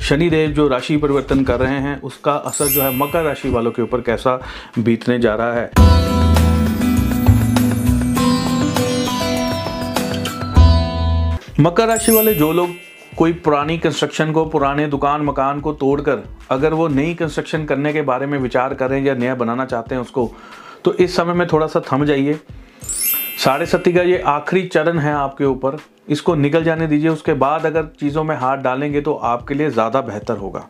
शनिदेव जो राशि परिवर्तन कर रहे हैं, उसका असर जो है मकर राशि वालों के ऊपर कैसा बीतने जा रहा है? मकर राशि वाले जो लोग कोई पुरानी कंस्ट्रक्शन को, पुराने दुकान, मकान को तोड़कर, अगर वो नई कंस्ट्रक्शन करने के बारे में विचार करें या नया बनाना चाहते हैं उसको तो इस समय में थोड़ा सा थम जाइए। साढ़े सती का ये आखिरी चरण है आपके ऊपर। इसको निकल जाने दीजिए, उसके बाद अगर चीज़ों में हाथ डालेंगे तो आपके लिए ज़्यादा बेहतर होगा।